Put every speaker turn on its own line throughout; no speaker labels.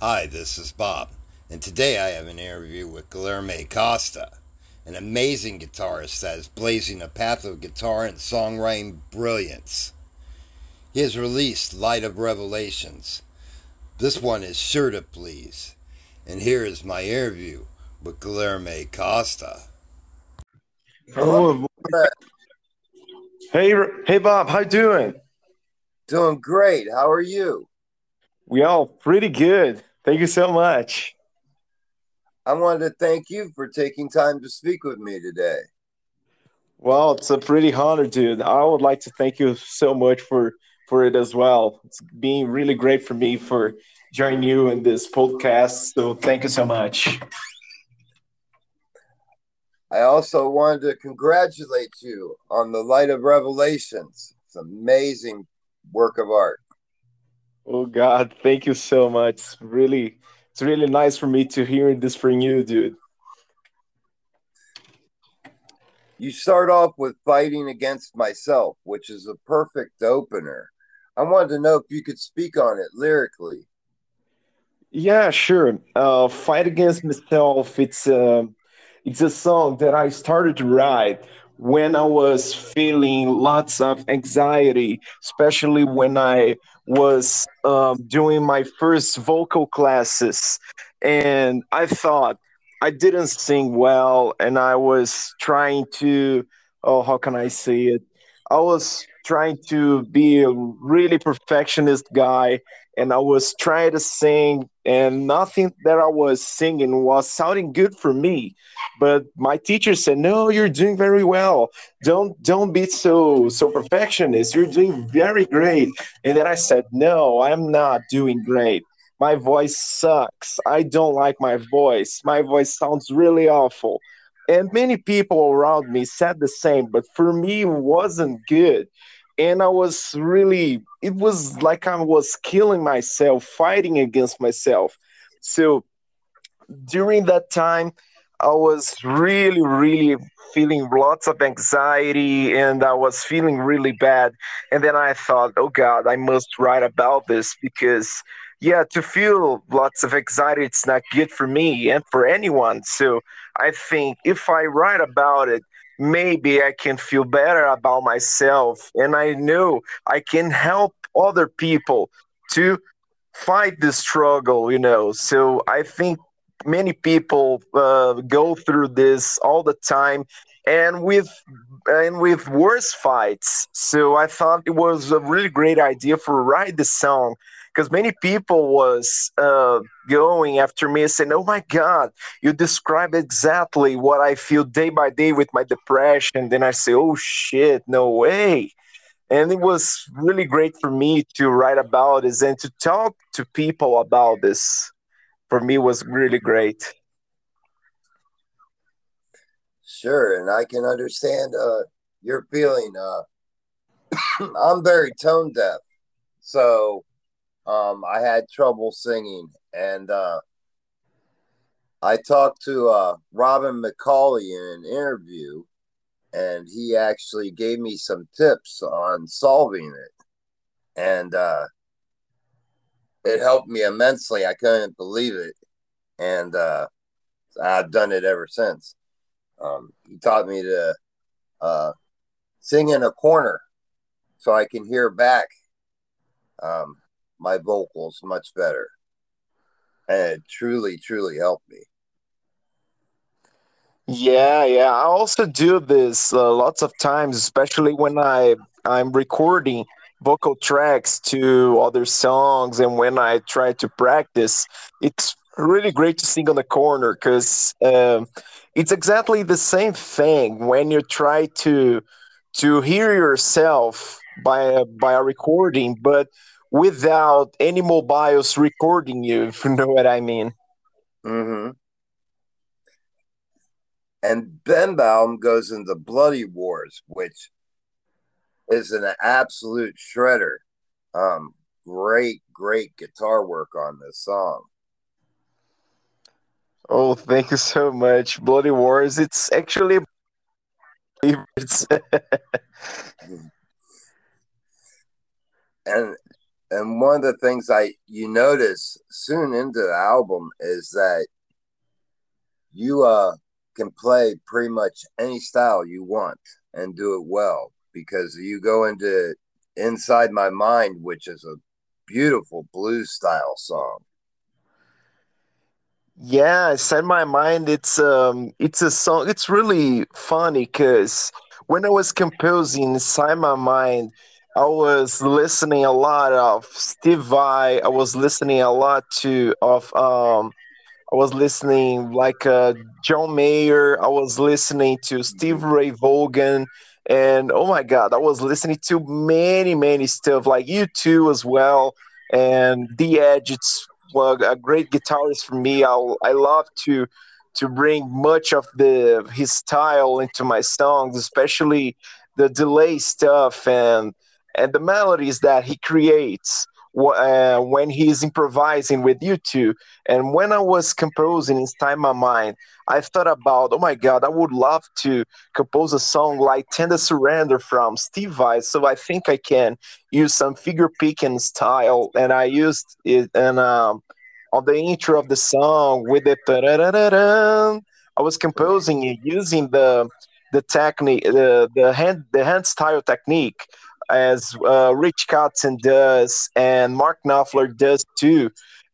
Hi, this is Bob, and today I have an interview with Guilherme Costa, an amazing guitarist that is blazing a path of guitar and songwriting brilliance. He has released Light of Revelations. This one is sure to please. And here is my interview with Guilherme Costa.
Hello. Hey, hey, Bob. How you doing?
Doing great. How are you?
We all pretty good. Thank you so much.
I wanted to thank you for taking time to speak with me today.
Well, it's a pretty honor, dude. I would like to thank you so much for for it as well. It's been really great for me for joining you in this podcast. So thank you so much.
I also wanted to congratulate you on the Light of Revelations. It's amazing work of art.
Oh God, thank you so much. It's really, it's really nice for me to hear this from you, dude.
You start off with fighting against myself, which is a perfect opener. I wanted to know if you could speak on it lyrically.
Yeah, sure. Uh, Fight against myself. It's uh, it's a song that I started to write when I was feeling lots of anxiety, especially when I was um, doing my first vocal classes. And I thought I didn't sing well, and I was trying to, oh, how can I say it? I was trying to be a really perfectionist guy and I was trying to sing, and nothing that I was singing was sounding good for me. But my teacher said, "No, you're doing very well. Don't don't be so so perfectionist. You're doing very great." And then I said, "No, I'm not doing great. My voice sucks. I don't like my voice. My voice sounds really awful." And many people around me said the same, but for me, it wasn't good and I was really, it was like I was killing myself, fighting against myself. So during that time, I was really, really feeling lots of anxiety and I was feeling really bad. And then I thought, oh God, I must write about this because, yeah, to feel lots of anxiety, it's not good for me and for anyone. So I think if I write about it, maybe I can feel better about myself and I know I can help other people to fight the struggle, you know. So I think many people uh, go through this all the time and with and with worse fights. So I thought it was a really great idea for write the song because many people was uh, going after me and saying, "Oh my God, you describe exactly what I feel day by day with my depression." Then I say, "Oh shit, no way." And it was really great for me to write about this and to talk to people about this. For me, was really great.
Sure, and I can understand uh, your feeling. Uh, I'm very tone deaf, so um, I had trouble singing, and uh, I talked to uh, Robin McAuley in an interview, and he actually gave me some tips on solving it, and uh, it helped me immensely. I couldn't believe it, and uh, I've done it ever since. Um, he taught me to uh, sing in a corner so I can hear back. Um, my vocals much better. And it truly, truly helped me.
Yeah, yeah. I also do this uh, lots of times, especially when I I'm recording vocal tracks to other songs, and when I try to practice, it's really great to sing on the corner because um, it's exactly the same thing when you try to to hear yourself by a, by a recording, but without any mobiles recording you, if you know what I mean.
Mm-hmm. And Ben Baum goes into Bloody Wars, which is an absolute shredder. Um, great, great guitar work on this song.
Oh, thank you so much. Bloody Wars, it's actually
and and one of the things I you notice soon into the album is that you uh can play pretty much any style you want and do it well because you go into inside my mind which is a beautiful blues style song.
Yeah, Inside My Mind, it's um it's a song it's really funny because when I was composing Inside My Mind, I was listening a lot of Steve Vai, I was listening a lot to of um I was listening like uh, John Mayer. I was listening to Steve Ray Vaughan, and oh my God, I was listening to many, many stuff like you too as well. And The Edge, it's well, a great guitarist for me. I I love to to bring much of the his style into my songs, especially the delay stuff and and the melodies that he creates uh, when he's improvising with U2. And when I was composing inside my mind, I thought about, oh my God, I would love to compose a song like Tender Surrender from Steve Vai. So I think I can use some finger picking style. And I used it and um, on the intro of the song with the I was composing it using the the technique, the the hand the hand style technique as uh, Rich Kotzen does and Mark Knopfler does too.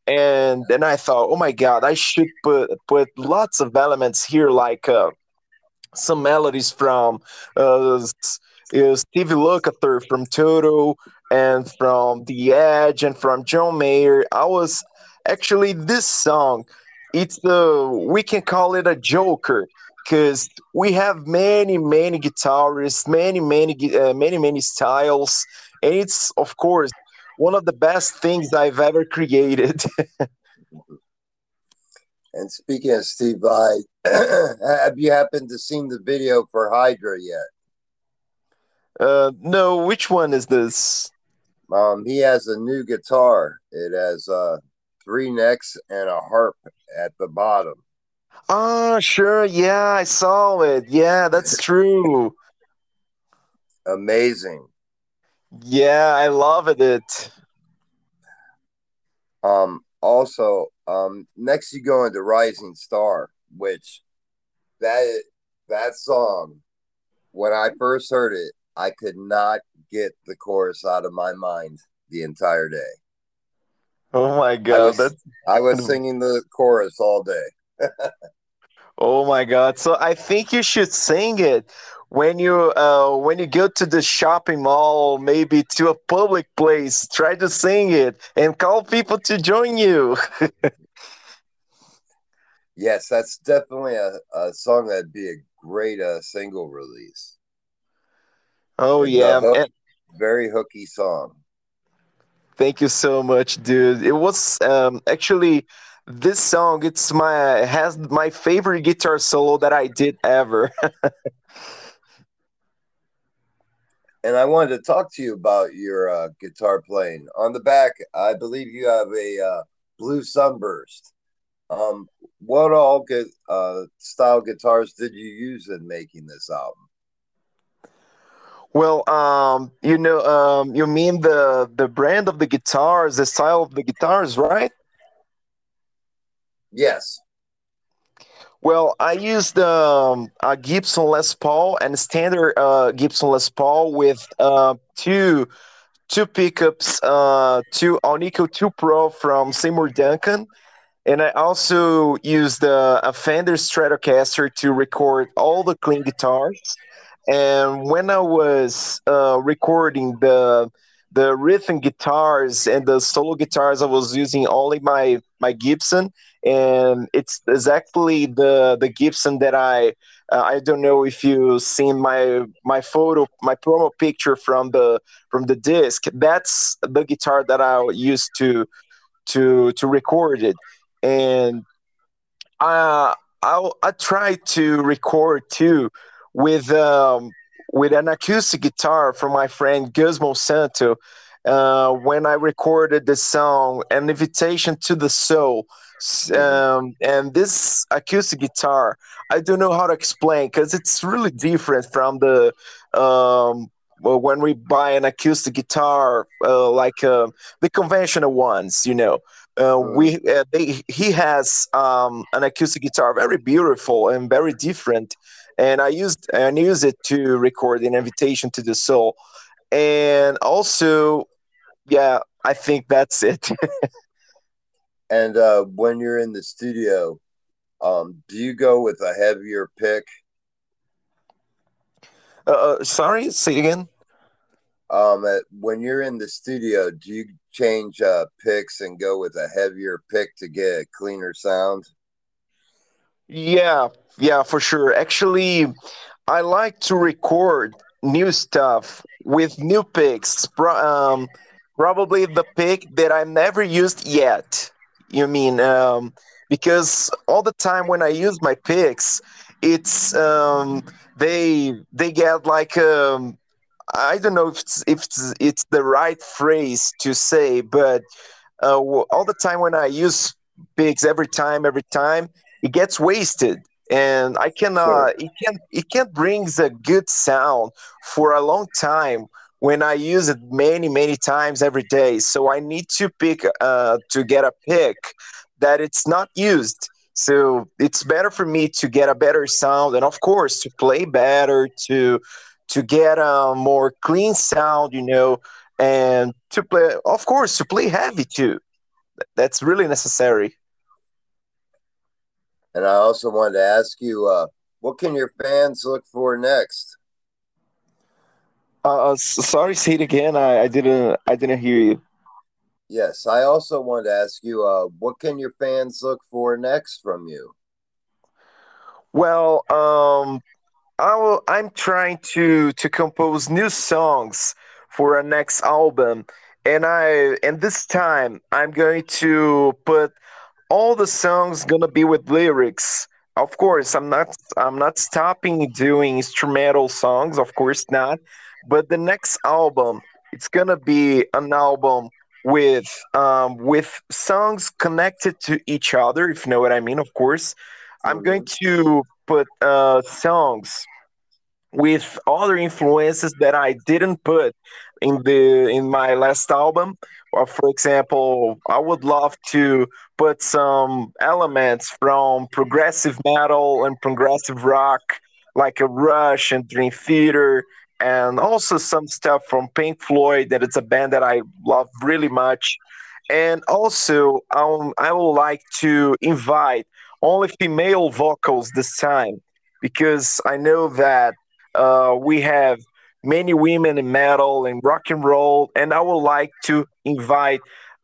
And then I thought, oh my God, I should put put lots of elements here, like uh, some melodies from uh, uh, Stevie Lukather from Toto and from The Edge and from John Mayer. I was actually this song. It's the we can call it a joker because we have many many guitarists, many many uh, many many styles, and it's of course one of the best things I've ever created.
and speaking of steve vai have you happened to seen the video for hydra yet
uh, no, which one is this?
um he has a new guitar it has uh three necks and a harp at the bottom
Ah, sure. Yeah, I saw it. Yeah, that's true.
amazing
Yeah, I loved it.
Um, also, um, next you go into Rising Star, which that that song, when I first heard it, I could not get the chorus out of my mind the entire day.
Oh my
I
God,
was
that's
I was singing the chorus all day.
Oh my God. So I think you should sing it when you uh when you go to the shopping mall, maybe to a public place. Try to sing it and call people to join you.
Yes, that's definitely a, a song that'd be a great uh, single release.
Oh yeah,
hook,
and
very hooky song.
thank you so much, dude. It was um actually this song. It's my has my favorite guitar solo that I did ever.
And I wanted to talk to you about your uh, guitar playing. On the back, I believe you have a uh, blue sunburst. Um, what all good uh, style guitars did you use in making this album?
Well, um, you know, um, you mean the the brand of the guitars, the style of the guitars, right?
Yes.
Well, I used um, a Gibson Les Paul and standard uh, Gibson Les Paul with uh, two two pickups, uh, two Alnico 2 Pro from Seymour Duncan, and I also used uh, a Fender Stratocaster to record all the clean guitars. And when I was uh, recording the the rhythm guitars and the solo guitars, I was using only my my Gibson, and it's exactly the the Gibson that I uh, I don't know if you seen my my photo my promo picture from the from the disc. That's the guitar that I used to to to record it, and uh, I I tried to record too with um, with an acoustic guitar from my friend Gus Monsanto uh, when I recorded the song "An Invitation to the Soul." Um, and this acoustic guitar, I don't know how to explain because it's really different from the um, well, when we buy an acoustic guitar, uh, like uh, the conventional ones, you know, uh, we uh, they, he has um, an acoustic guitar, very beautiful and very different, and I used and use it to record an invitation to the soul, and also, yeah, I think that's it.
and uh, when you're in the studio, um, do you go with a heavier pick?
Uh, uh, sorry, say it again.
Um, at, when you're in the studio, do you change uh, picks and go with a heavier pick to get a cleaner sound?
Yeah, yeah, for sure. Actually, I like to record new stuff with new picks. Um, probably the pick that I never used yet. You mean um, because all the time when I use my picks, it's um, they they get like um, I don't know if it's, if it's, it's the right phrase to say, but uh, all the time when I use picks, every time, every time, it gets wasted, and I cannot. Sure. It can it can't brings a good sound for a long time when I use it many many times every day. So I need to pick uh, to get a pick that it's not used. So it's better for me to get a better sound, and of course to play better to to get a more clean sound, you know, and to play, of course, to play heavy too. That's really necessary.
And I also wanted to ask you, uh, what can your fans look for next?
Uh, sorry, say it again. I, I didn't, I didn't hear you.
Yes, I also wanted to ask you, uh, what can your fans look for next from you?
Well, um, I will, I'm trying to to compose new songs for a next album, and I and this time I'm going to put all the songs gonna be with lyrics. Of course, I'm not I'm not stopping doing instrumental songs. Of course not. But the next album, it's gonna be an album with um, with songs connected to each other. If you know what I mean. Of course, I'm going to put uh, songs with other influences that I didn't put in the in my last album. Or for example, I would love to put some elements from progressive metal and progressive rock, like a Rush and Dream Theater, and also some stuff from Pink Floyd. That it's a band that I love really much. And also, um, I would like to invite only female vocals this time because I know that uh, we have many women in metal and rock and roll, and I would like to invite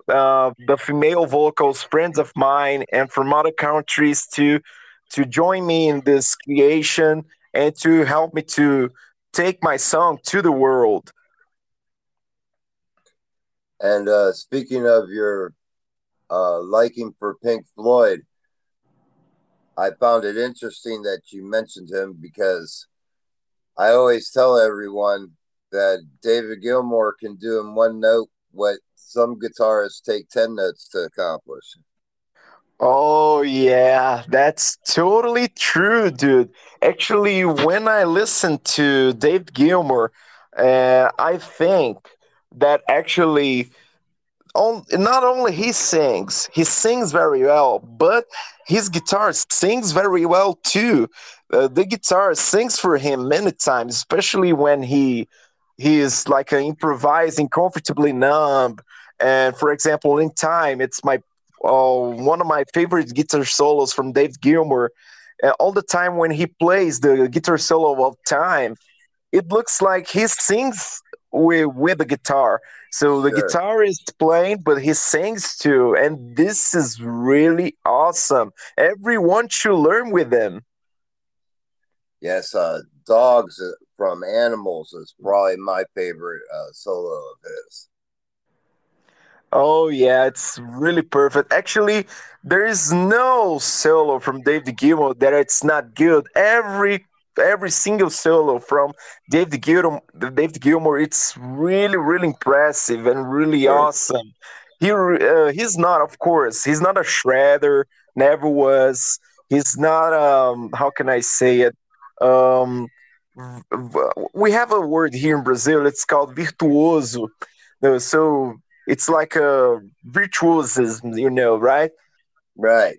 uh, the female vocals, friends of mine, and from other countries to to join me in this creation and to help me to take my song to the world.
And uh, speaking of your uh, liking for Pink Floyd, I found it interesting that you mentioned him because I always tell everyone that David Gilmour can do in one note what some guitarists take 10 notes to accomplish.
Oh, yeah, that's totally true, dude. Actually, when I listen to Dave Gilmour, uh, I think that actually on, not only he sings, he sings very well, but his guitar sings very well too. Uh, the guitar sings for him many times, especially when he he is like improvising comfortably numb. And for example, in time, it's my uh, one of my favorite guitar solos from Dave Gilmour. Uh, all the time when he plays the guitar solo of time, it looks like he sings with with the guitar. So the guitar is playing, but he sings too, and this is really awesome. Everyone should learn with them.
Yes, uh, dogs from Animals is probably my favorite uh, solo of his.
Oh yeah, it's really perfect. Actually, there is no solo from David Gilmour that it's not good. Every every single solo from David Gilmour, David Gilmour, it's really, really impressive and really sure. awesome. He uh, he's not, of course, he's not a shredder. Never was. He's not. Um, how can I say it? Um, we have a word here in Brazil. It's called virtuoso. So it's like a virtuosism, you know, right?
Right.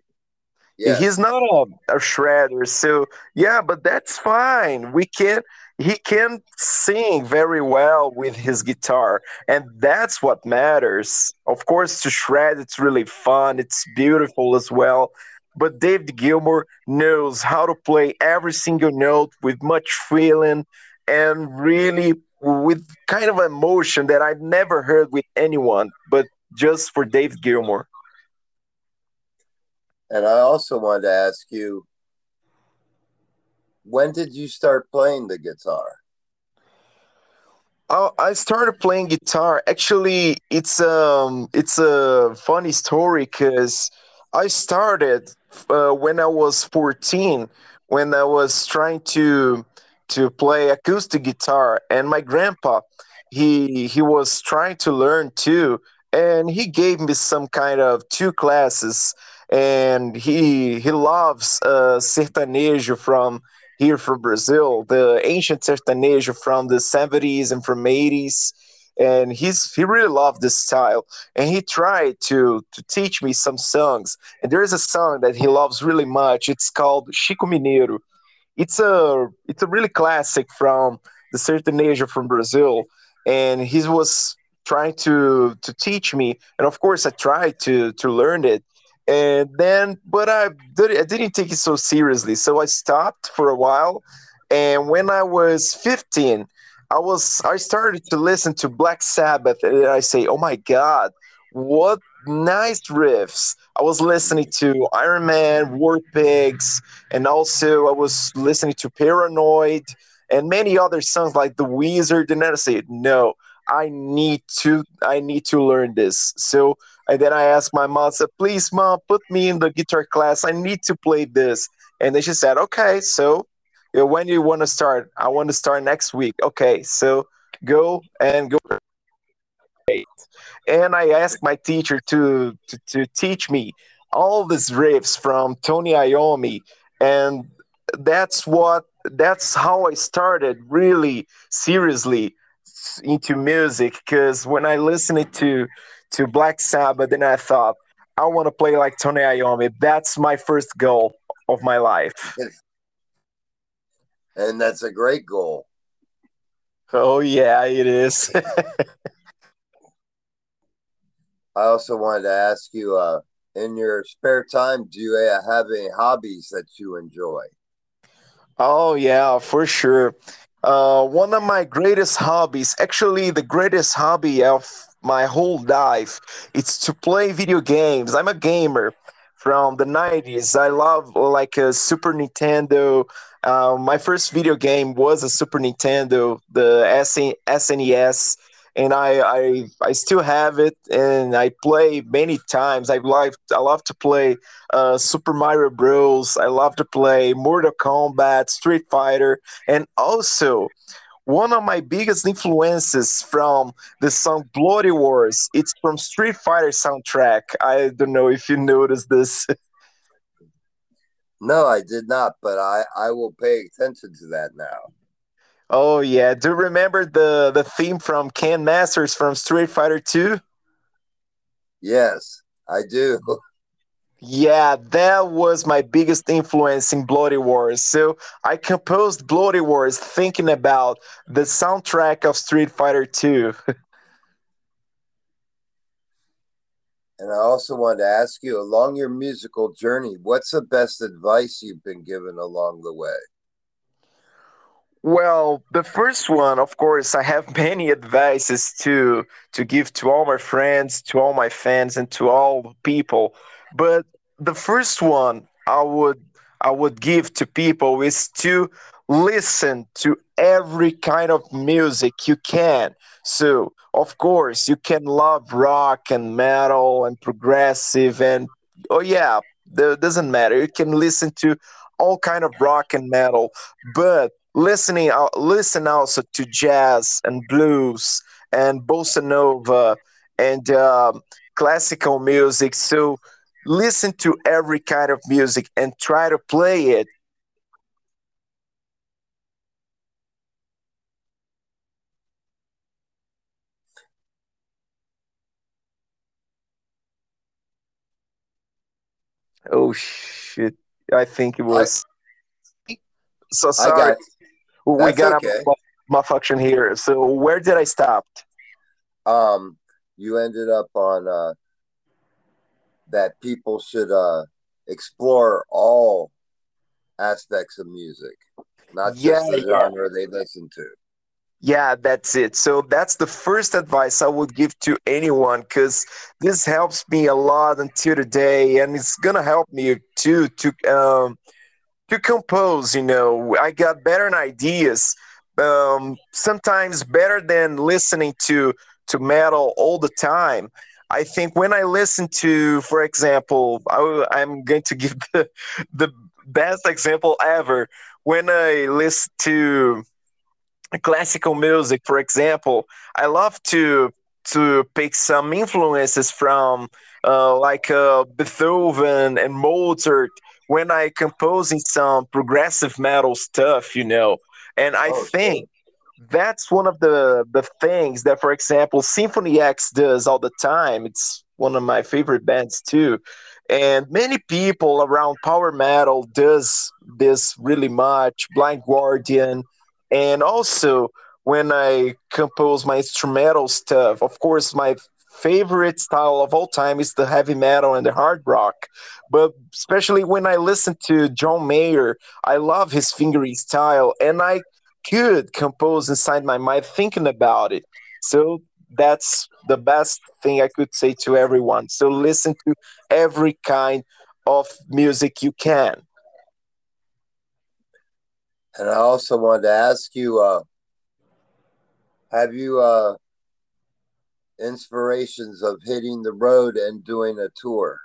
He's not a, a shredder, so yeah, but that's fine. We can he can sing very well with his guitar, and that's what matters. Of course, to shred, it's really fun. It's beautiful as well. But David Gilmour knows how to play every single note with much feeling and really with kind of emotion that I've never heard with anyone, but just for David Gilmour.
And I also wanted to ask you, when did you start playing the guitar?
I I started playing guitar. Actually, it's um it's a funny story because I started uh, when I was 14 when I was trying to to play acoustic guitar and my grandpa he he was trying to learn too and he gave me some kind of two classes and he he loves uh sertanejo from here from Brazil, the ancient sertanejo from the 70s and from 80s. And he's he really loved this style, and he tried to to teach me some songs. And there is a song that he loves really much. It's called Chico Mineiro. It's a it's a really classic from the sertanejo from Brazil, and he was trying to to teach me, and of course I tried to to learn it, and then but I did, I didn't take it so seriously, so I stopped for a while, and when I was 15, I was I started to listen to Black Sabbath, and I say, oh my God, what nice riffs! I was listening to Iron Man, War Pigs, and also I was listening to Paranoid and many other songs like The Wizard. And I said, no, I need to, I need to learn this. So and then I asked my mom, said, please, mom, put me in the guitar class. I need to play this. And then she said, okay, so when you want to start? I want to start next week. Okay, so go and go and I asked my teacher to, to, to teach me all these riffs from Tony Iommi, and that's what that's how I started really seriously into music. Because when I listened to to Black Sabbath, then I thought I want to play like Tony Iommi. That's my first goal of my life.
And that's a great goal.
Oh yeah, it is.
I also wanted to ask you, uh, in your spare time, do you uh, have any hobbies that you enjoy?
Oh yeah, for sure. Uh, one of my greatest hobbies, actually the greatest hobby of my whole life, it's to play video games. I'm a gamer from the 90s. I love like a Super Nintendo. Uh, my first video game was a Super Nintendo, the SNES, and I, I I still have it, and I play many times. I like I love to play uh, Super Mario Bros. I love to play Mortal Kombat, Street Fighter, and also one of my biggest influences from the song Bloody Wars. It's from Street Fighter soundtrack. I don't know if you noticed this.
No, I did not, but I, I will pay attention to that now.
oh yeah, do you remember the the theme from Ken Masters from Street Fighter 2?
Yes, I do.
Yeah, that was my biggest influence in Bloody Wars. So I composed Bloody Wars thinking about the soundtrack of Street Fighter 2.
And I also wanted to ask you, along your musical journey, what's the best advice you've been given along the way?
Well, the first one, of course, I have many advices to to give to all my friends, to all my fans, and to all people. But the first one I would I would give to people is to listen to every kind of music you can. So, of course, you can love rock and metal and progressive and oh yeah, it doesn't matter. You can listen to all kind of rock and metal, but listening out listen also to jazz and blues and bossa nova and um, classical music so listen to every kind of music and try to play it Oh shit! I think it was.
I, so
sorry.
Got
we got
okay.
malfunction here. So where did I stop?
Um, you ended up on uh, that people should uh explore all aspects of music, not
Yeah,
just the
yeah,
genre they listen to.
yeah. That's it. So that's the first advice I would give to anyone because this helps me a lot until today, and it's gonna help me too to um to compose you know i got better ideas um, sometimes better than listening to to metal all the time i think when i listen to for example I, am going to give the, the best example ever. When i listen to classical music for example i love to to pick some influences from uh, like uh, beethoven and mozart when i composing some progressive metal stuff you know. And i
Oh,
think that's one of the the things that for example symphony x does all the time. It's one of my favorite bands too. And many people around power metal does this really much blind guardian. And also when i compose my instrumental stuff of course my favorite style of all time is the heavy metal and the hard rock. But especially when i listen to john mayer i love his fingering style. And i could compose inside my mind thinking about it. So that's the best thing I could say to everyone. So listen to every kind of music you can.
And I also wanted to ask you, uh, have you uh inspirations of hitting the road and doing a tour?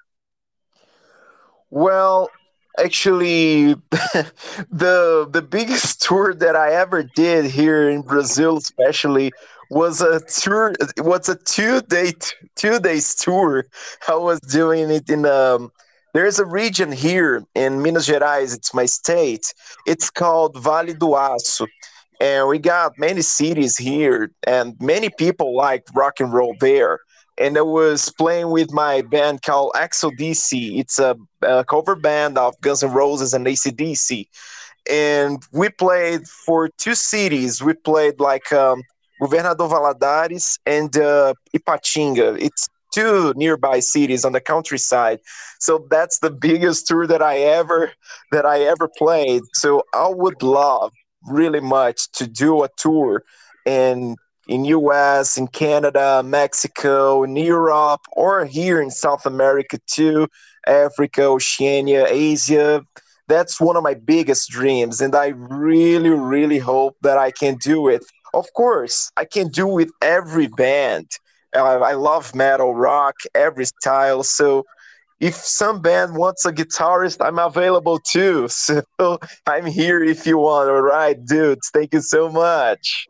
Well, actually, the the biggest tour that I ever did here in Brazil, especially, was a tour. It was a two day two days tour. I was doing it in um. There's a region here in Minas Gerais. It's my state. It's called Vale do Aço, and we got many cities here, and many people like rock and roll there and I was playing with my band called Axel DC. It's a, a cover band of Guns N' Roses and ACDC. And we played for two cities. We played like um, Governador Valadares and uh, Ipatinga. It's two nearby cities on the countryside. So that's the biggest tour that I ever that I ever played. So I would love really much to do a tour and in US, in Canada, Mexico, in Europe, or here in South America too, Africa, Oceania, Asia. That's one of my biggest dreams, and I really, really hope that I can do it. Of course, I can do with every band. Uh, I love metal, rock, every style. So if some band wants a guitarist, I'm available too. So I'm here if you want. All right, dudes. Thank you so much.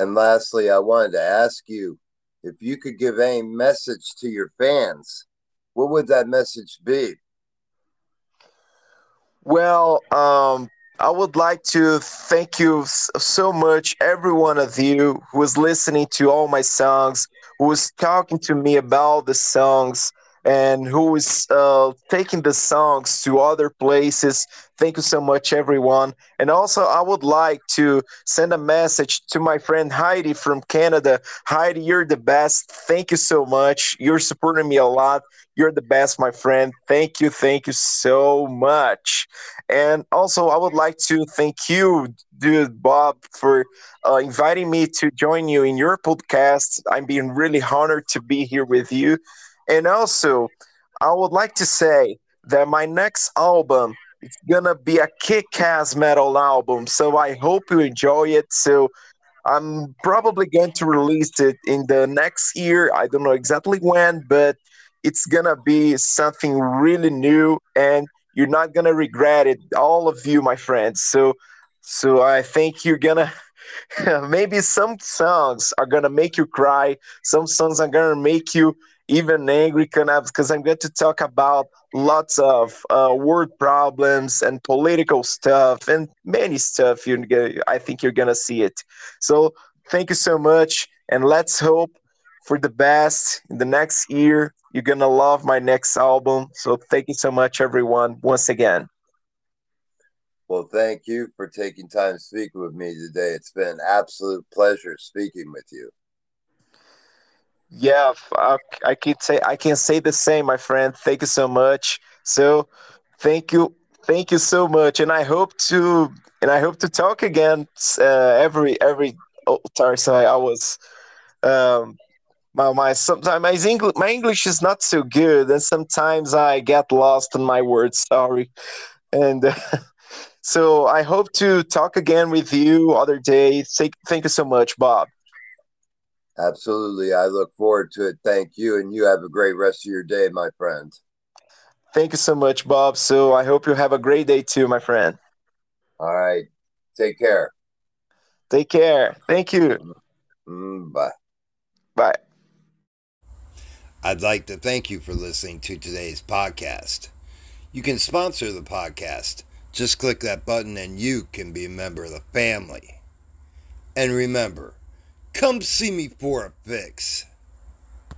And lastly, I wanted to ask you if you could give a message to your fans, what would that message be?
Well, um, I would like to thank you so much, every one of you who is listening to all my songs, who is talking to me about the songs, and who is uh, taking the songs to other places. Thank you so much, everyone. And also, I would like to send a message to my friend Heidi from Canada. Heidi, you're the best. Thank you so much. You're supporting me a lot. You're the best, my friend. Thank you. Thank you so much. And also, I would like to thank you, dude, Bob, for uh, inviting me to join you in your podcast. I'm being really honored to be here with you. And also, I would like to say that my next album is gonna be a kick-ass metal album. So I hope you enjoy it. So I'm probably going to release it in the next year. I don't know exactly when, but it's gonna be something really new and you're not gonna regret it. All of you, my friends. So so I think you're gonna maybe some songs are gonna make you cry, some songs are gonna make you even angry because I'm going to talk about lots of uh, word problems and political stuff and many stuff. You, I think you're gonna see it. So thank you so much, and let's hope. for the best in the next year. You're gonna love my next album. So thank you so much, everyone, once again.
Well, thank you for taking time to speak with me today. It's been an absolute pleasure speaking with you.
Yeah, I, I can say I can say the same, my friend. Thank you so much. So, thank you, thank you so much, and I hope to and I hope to talk again uh, every every. Oh, sorry, sorry, I was um, my my sometimes my English my English is not so good, and sometimes I get lost in my words. Sorry, and. Uh, so I hope to talk again with you other day. Thank, thank you so much, Bob.
Absolutely. I look forward to it. Thank you. And you have a great rest of your day, my friend.
Thank you so much, Bob. So I hope you have a great day too, my friend.
All right. Take care.
Take care. Thank you.
Mm, bye.
Bye.
I'd like to thank you for listening to today's podcast. You can sponsor the podcast. Just click that button and you can be a member of the family. And remember, Come see me for a fix.